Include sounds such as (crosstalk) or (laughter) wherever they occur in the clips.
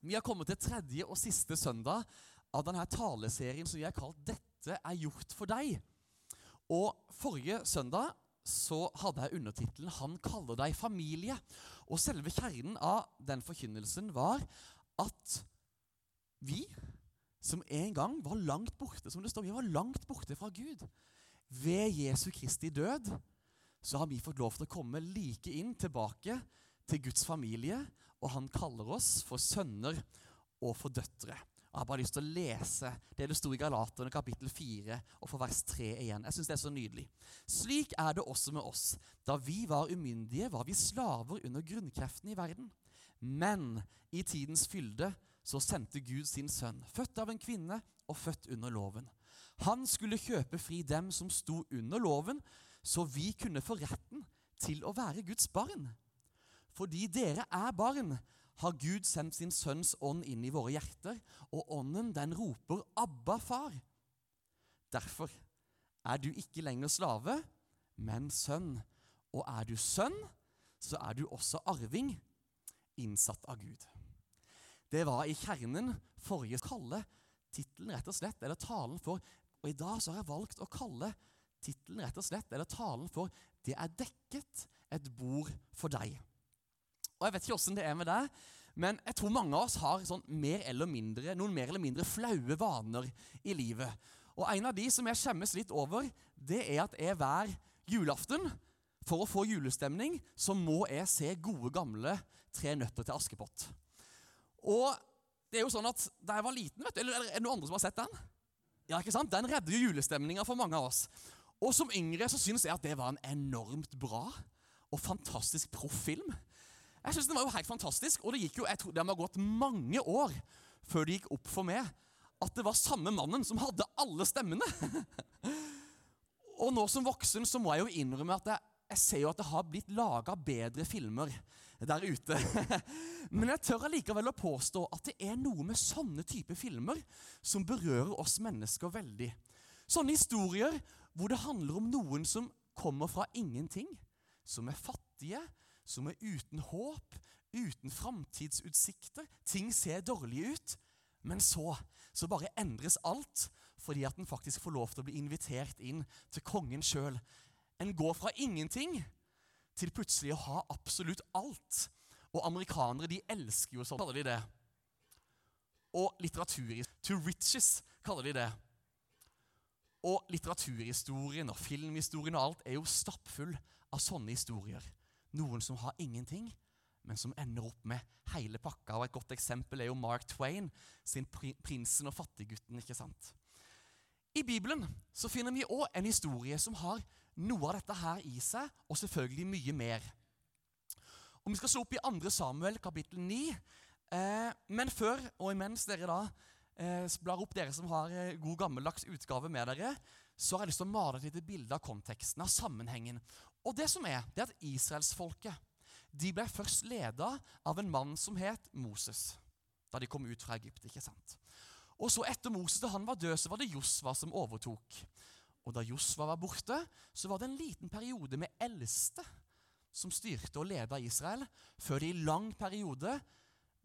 Vi har kommet til tredje og siste søndag av denne taleserien som vi har kalt 'Dette er gjort for deg'. Og Forrige søndag så hadde jeg undertittelen 'Han kaller deg familie'. Og selve kjernen av den forkynnelsen var at vi, som en gang var langt borte, som det står, vi var langt borte fra Gud, ved Jesu Kristi død, så har vi fått lov til å komme like inn tilbake til Guds familie, og han kaller oss for sønner og for døtre. Jeg har bare lyst til å lese det det sto i Galaterne kapittel 4 og for vers 3 igjen. Jeg synes det er så nydelig. Slik er det også med oss. Da vi var umyndige, var vi slaver under grunnkreftene i verden. Men i tidens fylde så sendte Gud sin sønn, født av en kvinne og født under loven. Han skulle kjøpe fri dem som sto under loven, så vi kunne få retten til å være Guds barn. Fordi dere er barn, har Gud sendt sin sønns ånd inn i våre hjerter, og ånden den roper 'Abba, far'. Derfor er du ikke lenger slave, men sønn. Og er du sønn, så er du også arving, innsatt av Gud. Det var i kjernen forrige kalle tittelen rett og slett, eller talen for Og i dag så har jeg valgt å kalle tittelen rett og slett, eller talen for 'Det er dekket et bord for deg'. Og Jeg vet ikke åssen det er med deg, men jeg tror mange av oss har sånn mer eller mindre, noen mer eller mindre flaue vaner i livet. Og En av de som jeg skjemmes litt over, det er at jeg hver julaften, for å få julestemning, så må jeg se gode, gamle Tre nøtter til Askepott. Og det er jo sånn at Da jeg var liten, vet du, eller er det noen andre som har sett den? Ja, ikke sant? Den redder jo julestemninga for mange av oss. Og som yngre så syns jeg at det var en enormt bra og fantastisk proff-film. Jeg synes Den var jo helt fantastisk, og det gikk jo, jeg tror det må ha gått mange år før det gikk opp for meg at det var samme mannen som hadde alle stemmene. (laughs) og nå som voksen så må jeg jo innrømme at jeg, jeg ser jo at det har blitt laga bedre filmer der ute. (laughs) Men jeg tør allikevel å påstå at det er noe med sånne type filmer som berører oss mennesker veldig. Sånne historier hvor det handler om noen som kommer fra ingenting, som er fattige, som er uten håp, uten framtidsutsikter. Ting ser dårlige ut. Men så, så bare endres alt fordi at en faktisk får lov til å bli invitert inn til kongen sjøl. En går fra ingenting til plutselig å ha absolutt alt. Og amerikanere de elsker jo sånn, kaller de det. Og litteratur To riches kaller de det. Og litteraturhistorien og filmhistorien og alt er jo stappfull av sånne historier. Noen som har ingenting, men som ender opp med hele pakka. Og Et godt eksempel er jo Mark Twain sin 'Prinsen og fattiggutten'. ikke sant? I Bibelen så finner vi òg en historie som har noe av dette her i seg, og selvfølgelig mye mer. Og Vi skal slå opp i 2. Samuel kapittel 9. Eh, men før og imens dere da eh, blar opp, dere som har eh, god gammeldags utgave med dere, så har jeg lyst til å male et lite bilde av konteksten, av sammenhengen. Og det som er, det er at israelsfolket de ble først leda av en mann som het Moses, da de kom ut fra Egypt. ikke sant? Og så Etter Moses da han var død, så var det Josva som overtok. Og Da Josva var borte, så var det en liten periode med eldste som styrte og leda Israel, før de i lang periode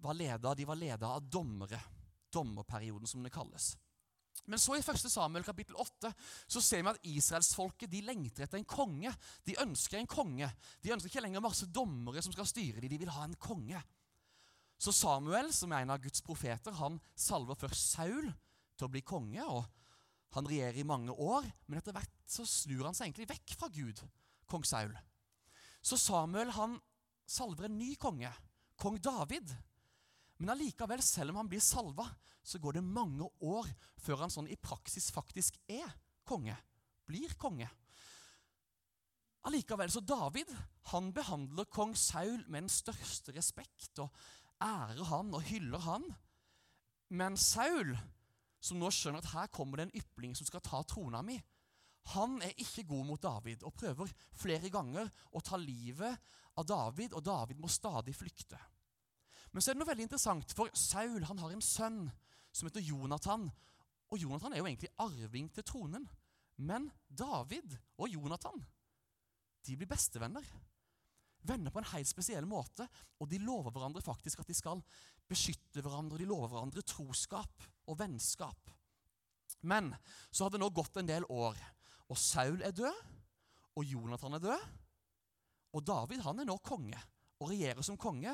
var leda, de var leda av dommere. Dommerperioden, som det kalles. Men så i 1. Samuel kapittel 8 så ser vi at israelsfolket lengter etter en konge. De ønsker en konge. De ønsker ikke lenger masse dommere som skal styre dem. De vil ha en konge. Så Samuel, som er en av Guds profeter, han salver først Saul til å bli konge. og Han regjerer i mange år, men etter hvert så snur han seg egentlig vekk fra Gud, kong Saul. Så Samuel han salver en ny konge, kong David. Men allikevel, selv om han blir salva, så går det mange år før han sånn i praksis faktisk er konge. Blir konge. Allikevel, så David han behandler kong Saul med den største respekt og ærer han og hyller han. Men Saul, som nå skjønner at her kommer det en ypling som skal ta trona mi, han er ikke god mot David og prøver flere ganger å ta livet av David, og David må stadig flykte. Men så er det noe veldig interessant, for Saul han har en sønn som heter Jonathan. Og Jonathan er jo egentlig arving til tronen. Men David og Jonathan de blir bestevenner. Venner på en helt spesiell måte. Og de lover hverandre faktisk at de skal beskytte hverandre. De lover hverandre troskap og vennskap. Men så har det nå gått en del år, og Saul er død, og Jonathan er død. Og David han er nå konge og regjerer som konge.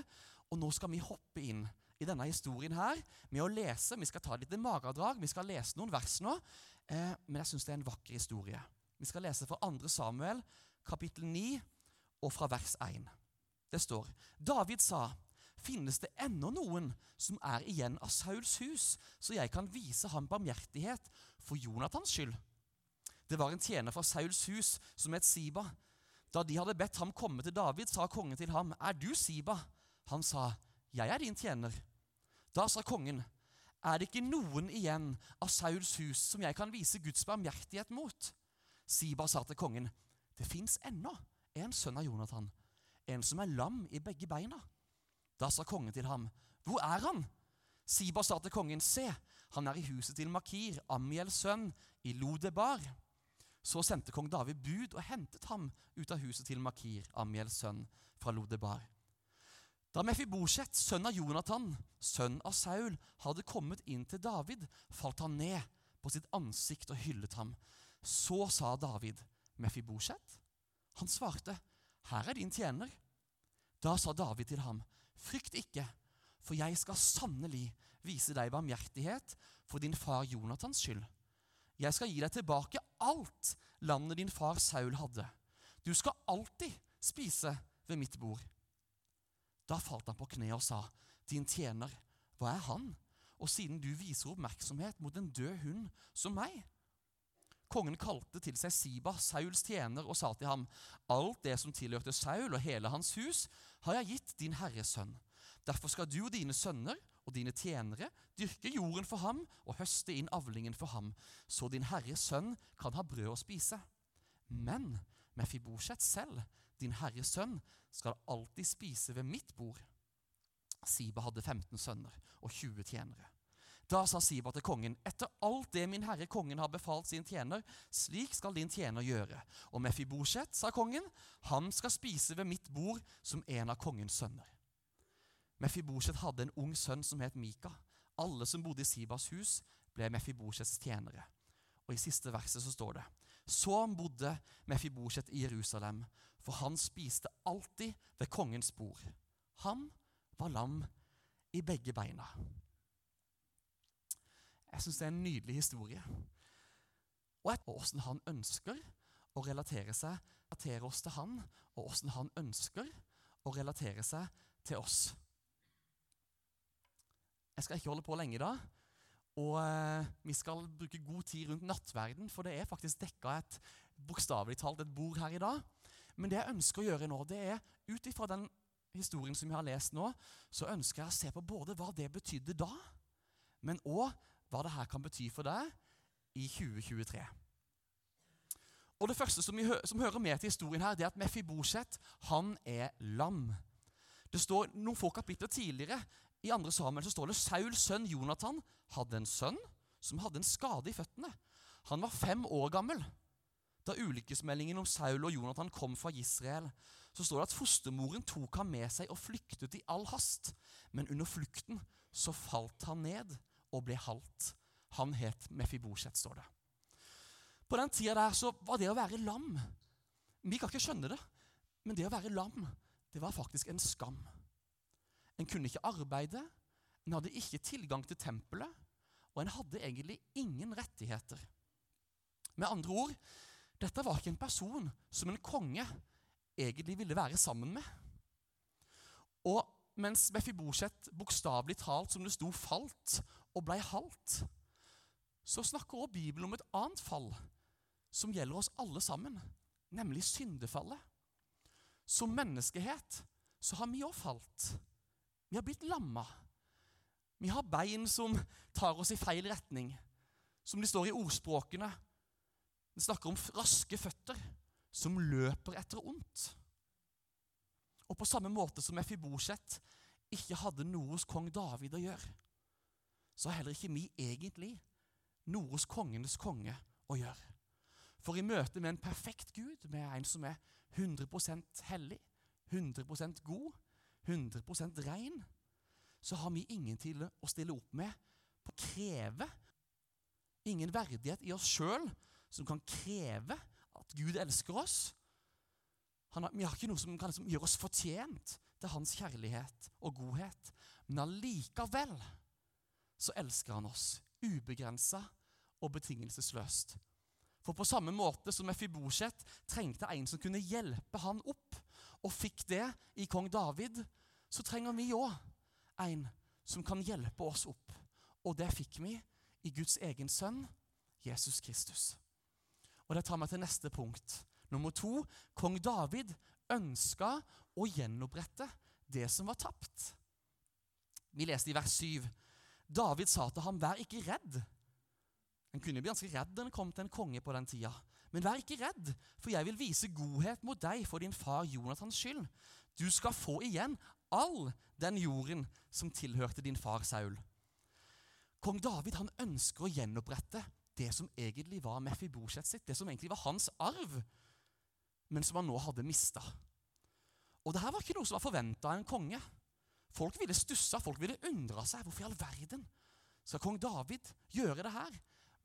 Og nå skal vi hoppe inn i denne historien her med å lese. Vi skal ta et lite magedrag, vi skal lese noen vers nå. Eh, men jeg syns det er en vakker historie. Vi skal lese fra 2. Samuel, kapittel 9, og fra vers 1. Det står David sa Finnes det ennå noen som er igjen av Sauls hus, så jeg kan vise ham barmhjertighet for Jonathans skyld? Det var en tjener fra Sauls hus som het Siba. Da de hadde bedt ham komme til David, sa kongen til ham, Er du Siba? Han sa, Jeg er din tjener. Da sa kongen, Er det ikke noen igjen av Sauls hus som jeg kan vise Guds barmhjertighet mot? Siba sa til kongen, Det fins ennå en sønn av Jonathan, en som er lam i begge beina. Da sa kongen til ham, Hvor er han? Siba sa til kongen, Se, han er i huset til Makir, Amiels sønn, i Lodebar. Så sendte kong David bud og hentet ham ut av huset til Makir, Amiels sønn, fra Lodebar. Da Mefiboset, sønn av Jonathan, sønn av Saul, hadde kommet inn til David, falt han ned på sitt ansikt og hyllet ham. Så sa David, Mefiboset? Han svarte, Her er din tjener. Da sa David til ham, Frykt ikke, for jeg skal sannelig vise deg barmhjertighet for din far Jonathans skyld. Jeg skal gi deg tilbake alt landet din far Saul hadde. Du skal alltid spise ved mitt bord. Da falt han på kne og sa, Din tjener, hva er han? Og siden du viser oppmerksomhet mot en død hund som meg? Kongen kalte til seg Siba, Sauls tjener, og sa til ham, Alt det som tilhørte Saul og hele hans hus, har jeg gitt din herres sønn. Derfor skal du og dine sønner og dine tjenere dyrke jorden for ham og høste inn avlingen for ham, så din herres sønn kan ha brød å spise. Men Mefibosjet selv, din herres sønn, skal alltid spise ved mitt bord. Siba hadde 15 sønner og 20 tjenere. Da sa Siba til kongen, etter alt det min herre kongen har befalt sin tjener, slik skal din tjener gjøre. Og Mefibosjet, sa kongen, han skal spise ved mitt bord som en av kongens sønner. Mefibosjet hadde en ung sønn som het Mika. Alle som bodde i Sibas hus, ble Mefibosjets tjenere. Og I siste verset så står det Så bodde Mefibosjet i Jerusalem, for han spiste alltid ved kongens bord. Han var lam i begge beina. Jeg syns det er en nydelig historie. Og åssen han ønsker å relatere seg relatere oss til han, og åssen han ønsker å relatere seg til oss. Jeg skal ikke holde på lenge da. Og eh, vi skal bruke god tid rundt nattverden, for det er faktisk dekka et bokstavelig talt et bord her i dag. Men det jeg ønsker å gjøre nå, det er ut ifra den historien som jeg har lest nå, så ønsker jeg å se på både hva det betydde da, men òg hva det her kan bety for deg i 2023. Og Det første som, hø som hører med til historien, her, det er at Mefibosjet han er lam. Det står Noen få kapitler tidligere i andre Samuel så står det Sauls sønn Jonathan hadde en sønn som hadde en skade i føttene. Han var fem år gammel. Da ulykkesmeldingen om Saul og Jonathan kom fra Israel, så står det at fostermoren tok ham med seg og flyktet i all hast. Men under flukten så falt han ned og ble halt. Han het Mefiboset, står det. På den tida der så var det å være lam Vi kan ikke skjønne det, men det å være lam, det var faktisk en skam. En kunne ikke arbeide, en hadde ikke tilgang til tempelet, og en hadde egentlig ingen rettigheter. Med andre ord, dette var ikke en person som en konge egentlig ville være sammen med. Og mens Mefiboset bokstavelig talt, som det sto, falt og blei halt, så snakker også Bibelen om et annet fall som gjelder oss alle sammen, nemlig syndefallet. Som menneskehet så har vi òg falt. Vi har blitt lamma. Vi har bein som tar oss i feil retning. Som det står i ordspråkene. Det snakker om raske føtter som løper etter ondt. Og på samme måte som Efibosjet ikke hadde noe hos kong David å gjøre, så har heller ikke vi egentlig noe hos kongenes konge å gjøre. For i møte med en perfekt Gud, med en som er 100% hellig, 100% god, 100% ren, så har vi ingen til å stille opp med på kreve. Ingen verdighet i oss sjøl som kan kreve at Gud elsker oss. Har, vi har ikke noe som kan liksom gjøre oss fortjent til hans kjærlighet og godhet. Men allikevel så elsker han oss ubegrensa og betingelsesløst. For på samme måte som Mefibosjet trengte en som kunne hjelpe han opp, og fikk det i kong David, så trenger vi òg en som kan hjelpe oss opp. Og det fikk vi i Guds egen sønn, Jesus Kristus. Og Det tar meg til neste punkt. Nummer to kong David ønska å gjenopprette det som var tapt. Vi leste i vers 7. David sa til ham, 'Vær ikke redd.' En kunne bli ganske redd da en kom til en konge på den tida. Men vær ikke redd, for jeg vil vise godhet mot deg for din far Jonathans skyld. Du skal få igjen all den jorden som tilhørte din far Saul. Kong David han ønsker å gjenopprette det som egentlig var Mefibosjet sitt, det som egentlig var hans arv, men som han nå hadde mista. Og det her var ikke noe som var forventa av en konge. Folk ville stussa, folk ville undra seg. Hvorfor i all verden skal kong David gjøre det her?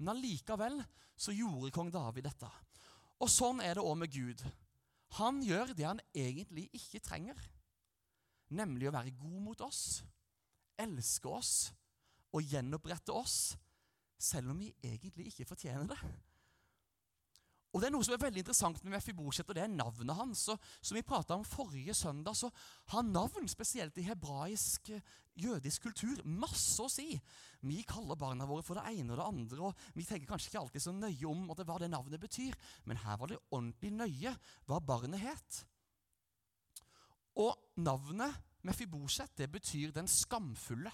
Men allikevel så gjorde kong David dette. Og sånn er det òg med Gud. Han gjør det han egentlig ikke trenger, nemlig å være god mot oss, elske oss og gjenopprette oss, selv om vi egentlig ikke fortjener det. Og Det er noe som er veldig interessant med Mefibosjet, og det er navnet hans. Og, som vi prata om forrige søndag, så har navn, spesielt i hebraisk eh, jødisk kultur, masse å si. Vi kaller barna våre for det ene og det andre, og vi tenker kanskje ikke alltid så nøye om det, hva det navnet betyr, men her var det ordentlig nøye hva barnet het. Og navnet Mefibosjet, det betyr den skamfulle.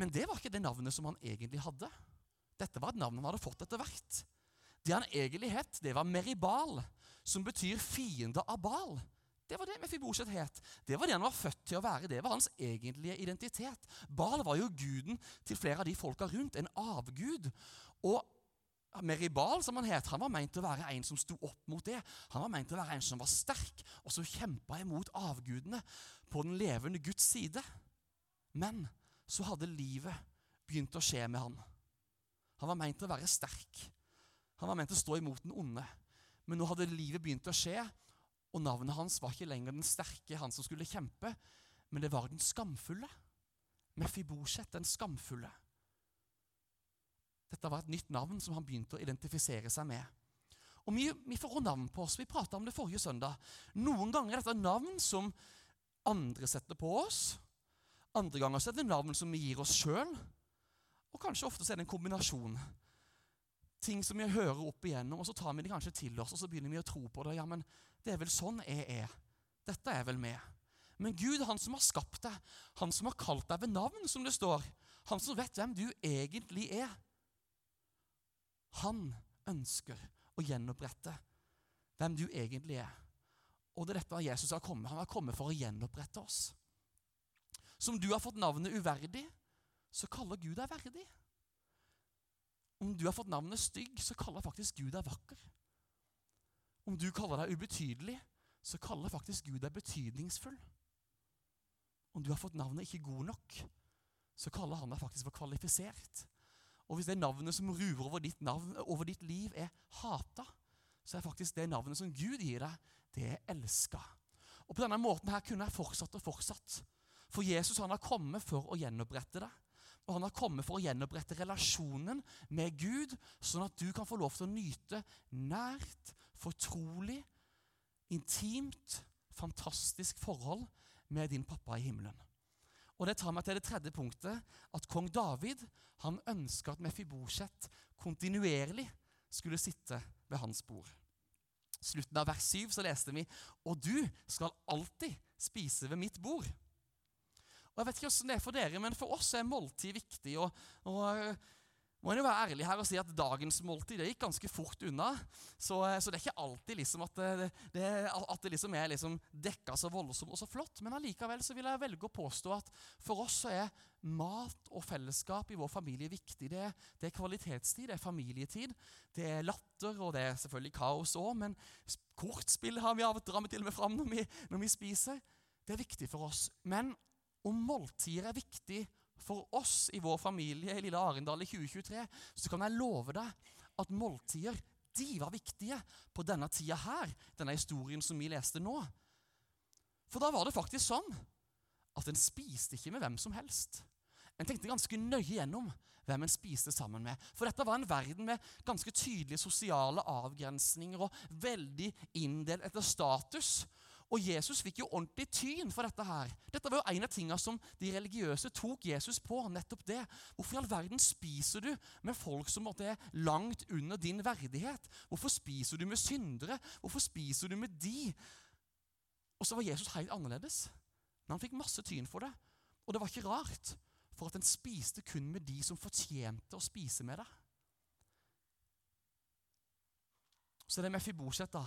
Men det var ikke det navnet som han egentlig hadde. Dette var et navn han hadde fått etter hvert. Det han egentlig het, det var Meribal, som betyr fiende av Bal. Det var det Mefiboset het. Det var det han var født til å være. Det var hans egentlige identitet. Bal var jo guden til flere av de folka rundt, en avgud. Og Meribal, som han het, han var meint å være en som sto opp mot det. Han var meint å være en som var sterk, og som kjempa imot avgudene på den levende Guds side. Men så hadde livet begynt å skje med han. Han var meint til å være sterk. Han var meint til å stå imot den onde. Men nå hadde livet begynt å skje, og navnet hans var ikke lenger den sterke, han som skulle kjempe, men det var den skamfulle. Mefibosjet, den skamfulle. Dette var et nytt navn som han begynte å identifisere seg med. Og Vi, vi får navn på oss. Vi prata om det forrige søndag. Noen ganger er dette navn som andre setter på oss. Andre ganger så er det navn som vi gir oss sjøl. Og kanskje ofte så er det en kombinasjon. Ting som vi hører opp igjennom, og så tar vi det kanskje til oss, og så begynner vi å tro på det. Ja, men det er vel sånn jeg er. Dette er vel meg. Men Gud, han som har skapt deg, han som har kalt deg ved navn, som det står, han som vet hvem du egentlig er, han ønsker å gjenopprette hvem du egentlig er. Og det er dette Jesus har kommet. Han har kommet for å gjenopprette oss. Som du har fått navnet uverdig, så kaller Gud deg verdig. Om du har fått navnet stygg, så kaller faktisk Gud deg vakker. Om du kaller deg ubetydelig, så kaller faktisk Gud deg betydningsfull. Om du har fått navnet ikke god nok, så kaller han deg faktisk for kvalifisert. Og hvis det navnet som ruver over ditt, navn, over ditt liv, er hata, så er faktisk det navnet som Gud gir deg, det er elska. Og På denne måten her kunne jeg fortsatt og fortsatt. For Jesus han har kommet for å gjenopprette det. Og han har kommet for å gjenopprette relasjonen med Gud, sånn at du kan få lov til å nyte nært, fortrolig, intimt, fantastisk forhold med din pappa i himmelen. Og Det tar meg til det tredje punktet, at kong David han ønska at Mefibosjet kontinuerlig skulle sitte ved hans bord. Slutten av vers 7 så leste vi Og du skal alltid spise ved mitt bord. Jeg vet ikke hvordan det er for dere, men for oss er måltid viktig. Og, og, må jeg jo være ærlig her og si at dagens måltid det gikk ganske fort unna. Så, eh, så det er ikke alltid liksom at det, det, at det liksom er liksom dekka så voldsomt og så flott. Men allikevel så vil jeg velge å påstå at for oss så er mat og fellesskap i vår familie viktig. Det, det er kvalitetstid, det er familietid, det er latter, og det er selvfølgelig kaos òg. Men kortspill har vi av og til med fram når vi, når vi spiser. Det er viktig for oss. Men om måltider er viktig for oss i vår familie i lille Arendal i 2023, så kan jeg love deg at måltider de var viktige på denne tida her, denne historien som vi leste nå. For da var det faktisk sånn at en spiste ikke med hvem som helst. En tenkte ganske nøye gjennom hvem en spiste sammen med. For dette var en verden med ganske tydelige sosiale avgrensninger og veldig inndelt etter status. Og Jesus fikk jo ordentlig tyn for dette her. Dette var jo en av tingene som de religiøse tok Jesus på. nettopp det. Hvorfor i all verden spiser du med folk som måtte er langt under din verdighet? Hvorfor spiser du med syndere? Hvorfor spiser du med de? Og så var Jesus helt annerledes. Men han fikk masse tyn for det. Og det var ikke rart, for at en spiste kun med de som fortjente å spise med det. Så det er Mefiboset, da.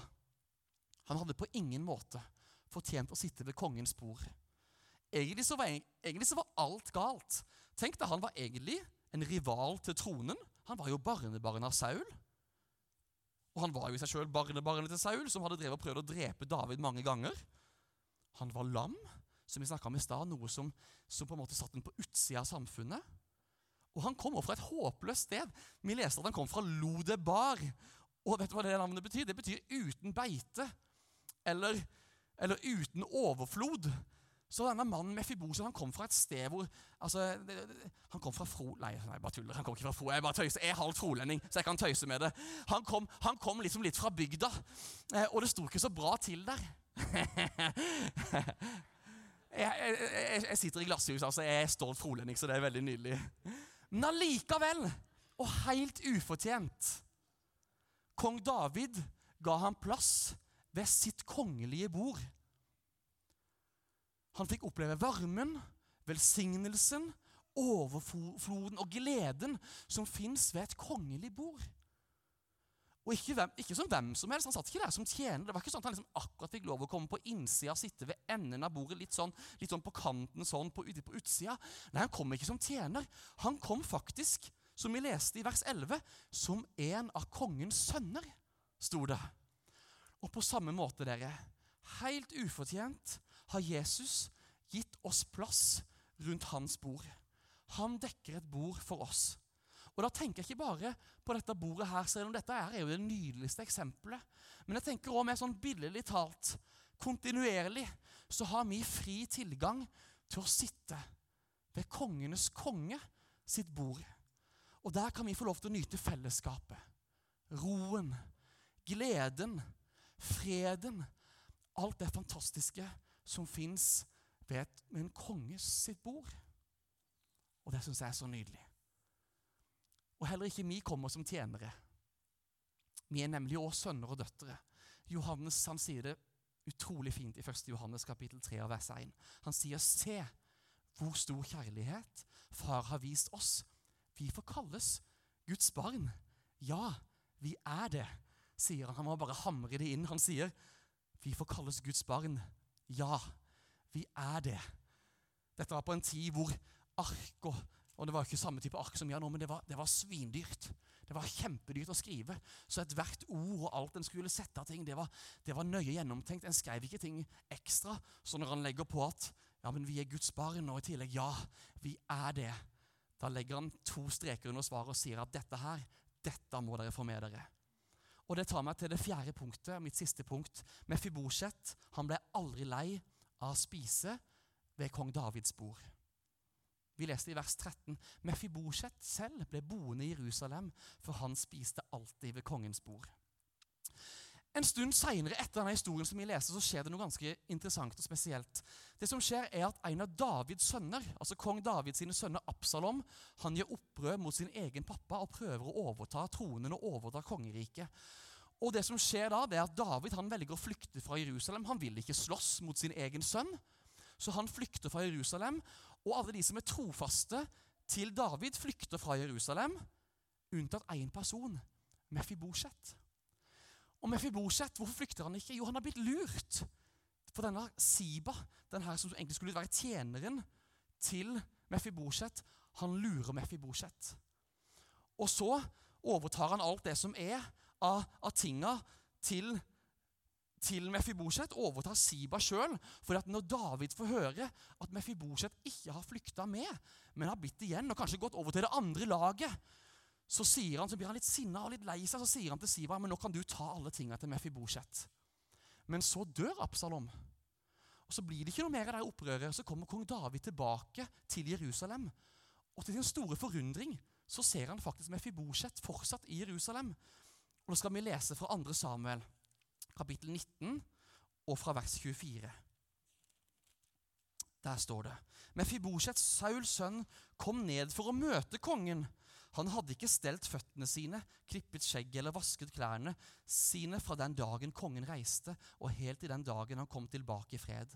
Han hadde på ingen måte fortjent å sitte ved kongens bord. Egentlig så, var, egentlig så var alt galt. Tenk deg, Han var egentlig en rival til tronen. Han var jo barnebarn av Saul. Og han var jo i seg sjøl barnebarnet til Saul, som hadde drevet og prøvd å drepe David mange ganger. Han var lam, som vi snakka om i stad, noe som, som, på en måte satt den på utsida av samfunnet. Og han kom fra et håpløst sted. Vi leste at han kom fra Lodebar. Og vet du hva det navnet betyr? Det betyr uten beite eller, eller uten overflod. Så denne mannen Mefiboset han kom fra et sted hvor altså, Han kom fra Fro... Nei, nei, bare tuller. Han kom ikke fra Fro. Jeg bare tøyser. Jeg er halvt frolending, så jeg kan tøyse med det. Han kom, han kom liksom litt fra bygda, eh, og det sto ikke så bra til der. (laughs) jeg, jeg, jeg, jeg, sitter i glasshus, altså. Jeg er stolt frolending, så det er veldig nydelig. Men allikevel, og helt ufortjent Kong David ga ham plass ved sitt kongelige bord. Han fikk oppleve varmen, velsignelsen, overfloden og gleden som fins ved et kongelig bord. Og ikke, hvem, ikke, som hvem som helst. Han satt ikke der som tjener. Det var ikke sånn at han liksom akkurat fikk lov å komme på innsida, sitte ved enden av bordet, litt sånn, litt sånn på kanten, sånn på, på utsida. Nei, han kom ikke som tjener. Han kom faktisk, som vi leste i vers 11, som en av kongens sønner, sto det. Og på samme måte, dere, helt ufortjent har Jesus gitt oss plass rundt hans bord. Han dekker et bord for oss. Og Da tenker jeg ikke bare på dette bordet her, selv om dette er jo det nydeligste eksempelet. Men jeg tenker også mer sånn billedlig talt, kontinuerlig, så har vi fri tilgang til å sitte ved kongenes konge sitt bord. Og der kan vi få lov til å nyte fellesskapet, roen, gleden, freden, alt det fantastiske som fins ved en konges sitt bord. Og det syns jeg er så nydelig. Og heller ikke vi kommer som tjenere. Vi er nemlig også sønner og døtre. Johannes han sier det utrolig fint i 1. Johannes kapittel 3 av vers 1. Han sier, 'Se hvor stor kjærlighet Far har vist oss. Vi får kalles Guds barn. Ja, vi er det sier han. Han må bare hamre det inn. Han sier, 'Vi får kalles Guds barn.' Ja, vi er det. Dette var på en tid hvor ark og, og det var ikke samme type ark som har nå, men det var, det var svindyrt. Det var kjempedyrt å skrive. Så ethvert ord og alt en skulle sette av ting, det var, det var, nøye gjennomtenkt. En skrev ikke ting ekstra. Så når han legger på at ja, men vi er Guds barn, og i tillegg ja, vi er det, da legger han to streker under svaret og sier at dette her, dette må dere få med dere. Og det tar meg til det fjerde punktet, mitt siste punkt. Mefibosjet han ble aldri lei av å spise ved kong Davids bord. Vi leste i vers 13. Mefibosjet selv ble boende i Jerusalem, for han spiste alltid ved kongens bord. En stund seinere etter denne historien som vi leser, så skjer det noe ganske interessant og spesielt. Det som skjer er at En av Davids sønner, altså kong Davids sønner Absalom, han gjør opprør mot sin egen pappa og prøver å overta tronen og overta kongeriket. Og det som skjer da, det er at David han velger å flykte fra Jerusalem. Han vil ikke slåss mot sin egen sønn, så han flykter fra Jerusalem. Og alle de som er trofaste til David, flykter fra Jerusalem. unntatt én person, Mefiboset. Og Mefiboset, hvorfor flykter han ikke? Jo, han har blitt lurt. For denne Siba, den her som egentlig skulle være tjeneren til Mefiboset, han lurer Mefiboset. Og så overtar han alt det som er av, av tinga til til Mefiboset overtar Siba sjøl. For når David får høre at Mefiboset ikke har flykta med, men har blitt igjen og kanskje gått over til det andre laget, så, sier han, så blir han litt sinna og litt lei seg. Så sier han til Siva men nå kan du ta alle tingene til Mefiboset. Men så dør Absalom. Og Så blir det ikke noe mer av det opprøret. Så kommer kong David tilbake til Jerusalem. Og til sin store forundring så ser han faktisk Mefiboset fortsatt i Jerusalem. Og Nå skal vi lese fra 2. Samuel, kapittel 19, og fra vers 24. Der står det Mefiboset, Sauls sønn, kom ned for å møte kongen. Han hadde ikke stelt føttene sine, klippet skjegget eller vasket klærne sine fra den dagen kongen reiste, og helt til den dagen han kom tilbake i fred.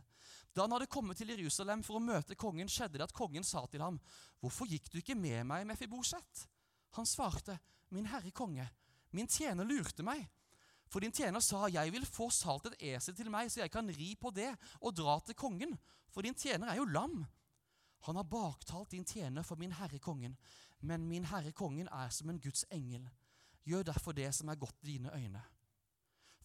Da han hadde kommet til Jerusalem for å møte kongen, skjedde det at kongen sa til ham, 'Hvorfor gikk du ikke med meg, Mefiboset?' Han svarte, 'Min herre konge, min tjener lurte meg.' For din tjener sa, 'Jeg vil få salt et esel til meg, så jeg kan ri på det og dra til kongen.' For din tjener er jo lam. Han har baktalt din tjener for min herre kongen. Men min herre kongen er som en Guds engel. Gjør derfor det som er godt i dine øyne.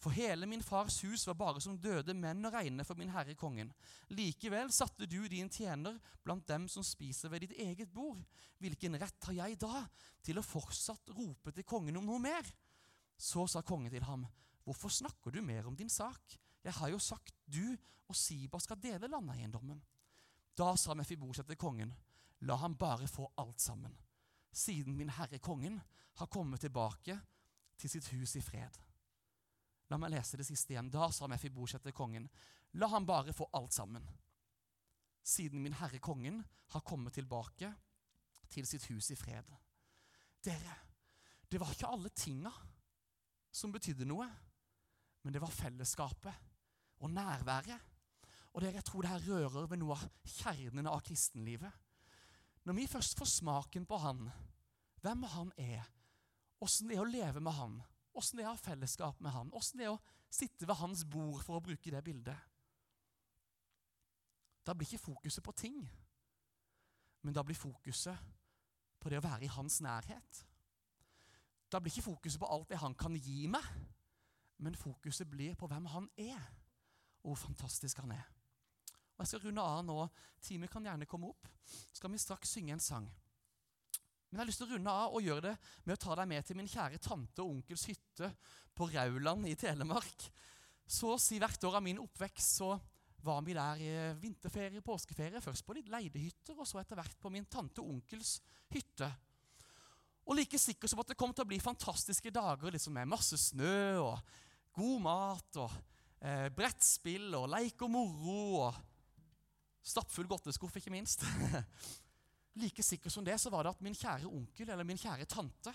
For hele min fars hus var bare som døde menn å regne for min herre kongen. Likevel satte du din tjener blant dem som spiser ved ditt eget bord. Hvilken rett har jeg da til å fortsatt rope til kongen om noe mer? Så sa kongen til ham, hvorfor snakker du mer om din sak? Jeg har jo sagt du og Siba skal dele landeiendommen. Da sa Mefiboset til kongen, la ham bare få alt sammen siden min herre kongen har kommet tilbake til sitt hus i fred. La meg lese det siste igjen. Da sa Mefiboset til kongen, la ham bare få alt sammen, siden min herre kongen har kommet tilbake til sitt hus i fred. Dere, det var ikke alle tinga som betydde noe, men det var fellesskapet og nærværet. Og dere, jeg tror det her rører ved noe av kjernen av kristenlivet. Når vi først får smaken på han, hvem han er, åssen det er å leve med han, åssen det er å ha fellesskap med han, åssen det er å sitte ved hans bord, for å bruke det bildet Da blir ikke fokuset på ting, men da blir fokuset på det å være i hans nærhet. Da blir ikke fokuset på alt det han kan gi meg, men fokuset blir på hvem han er, og hvor fantastisk han er. Og Jeg skal runde av nå. Teamet kan gjerne komme opp. Så skal vi straks synge en sang. Men jeg har lyst til å runde av og gjøre det med å ta deg med til min kjære tante og onkels hytte på Rauland i Telemark. Så å si hvert år av min oppvekst så var vi der i vinterferie, påskeferie. Først på litt leidehytter, og så etter hvert på min tante og onkels hytte. Og like sikkert som at det kom til å bli fantastiske dager liksom med masse snø og god mat og eh, brettspill og leik og moro og Stappfull godteskuff, ikke minst. (laughs) like sikkert som det så var det at min kjære onkel eller min kjære tante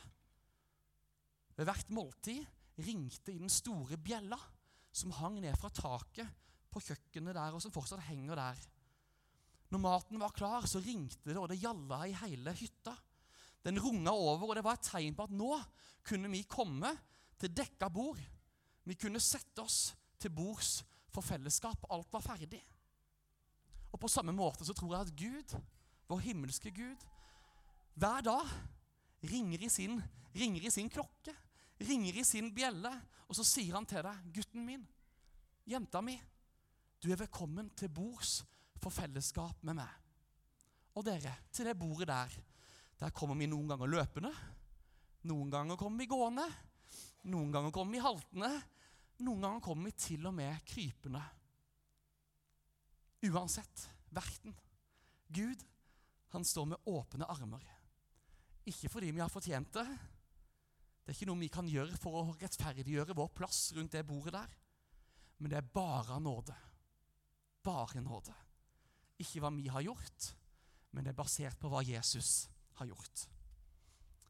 ved hvert måltid ringte i den store bjella som hang ned fra taket på kjøkkenet der, og som fortsatt henger der. Når maten var klar, så ringte det, og det gjalla i hele hytta. Den runga over, og det var et tegn på at nå kunne vi komme til dekka bord. Vi kunne sette oss til bords for fellesskap. Alt var ferdig. Og på samme måte så tror jeg at Gud, vår himmelske Gud, hver dag ringer i sin, ringer i sin klokke, ringer i sin bjelle, og så sier han til deg, 'Gutten min, jenta mi, du er velkommen til bords for fellesskap med meg.' Og dere, til det bordet der, der kommer vi noen ganger løpende. Noen ganger kommer vi gående. Noen ganger kommer vi haltende. Noen ganger kommer vi til og med krypende. Uansett. Verten. Gud, han står med åpne armer. Ikke fordi vi har fortjent det. Det er ikke noe vi kan gjøre for å rettferdiggjøre vår plass rundt det bordet der. Men det er bare nåde. Bare nåde. Ikke hva vi har gjort, men det er basert på hva Jesus har gjort.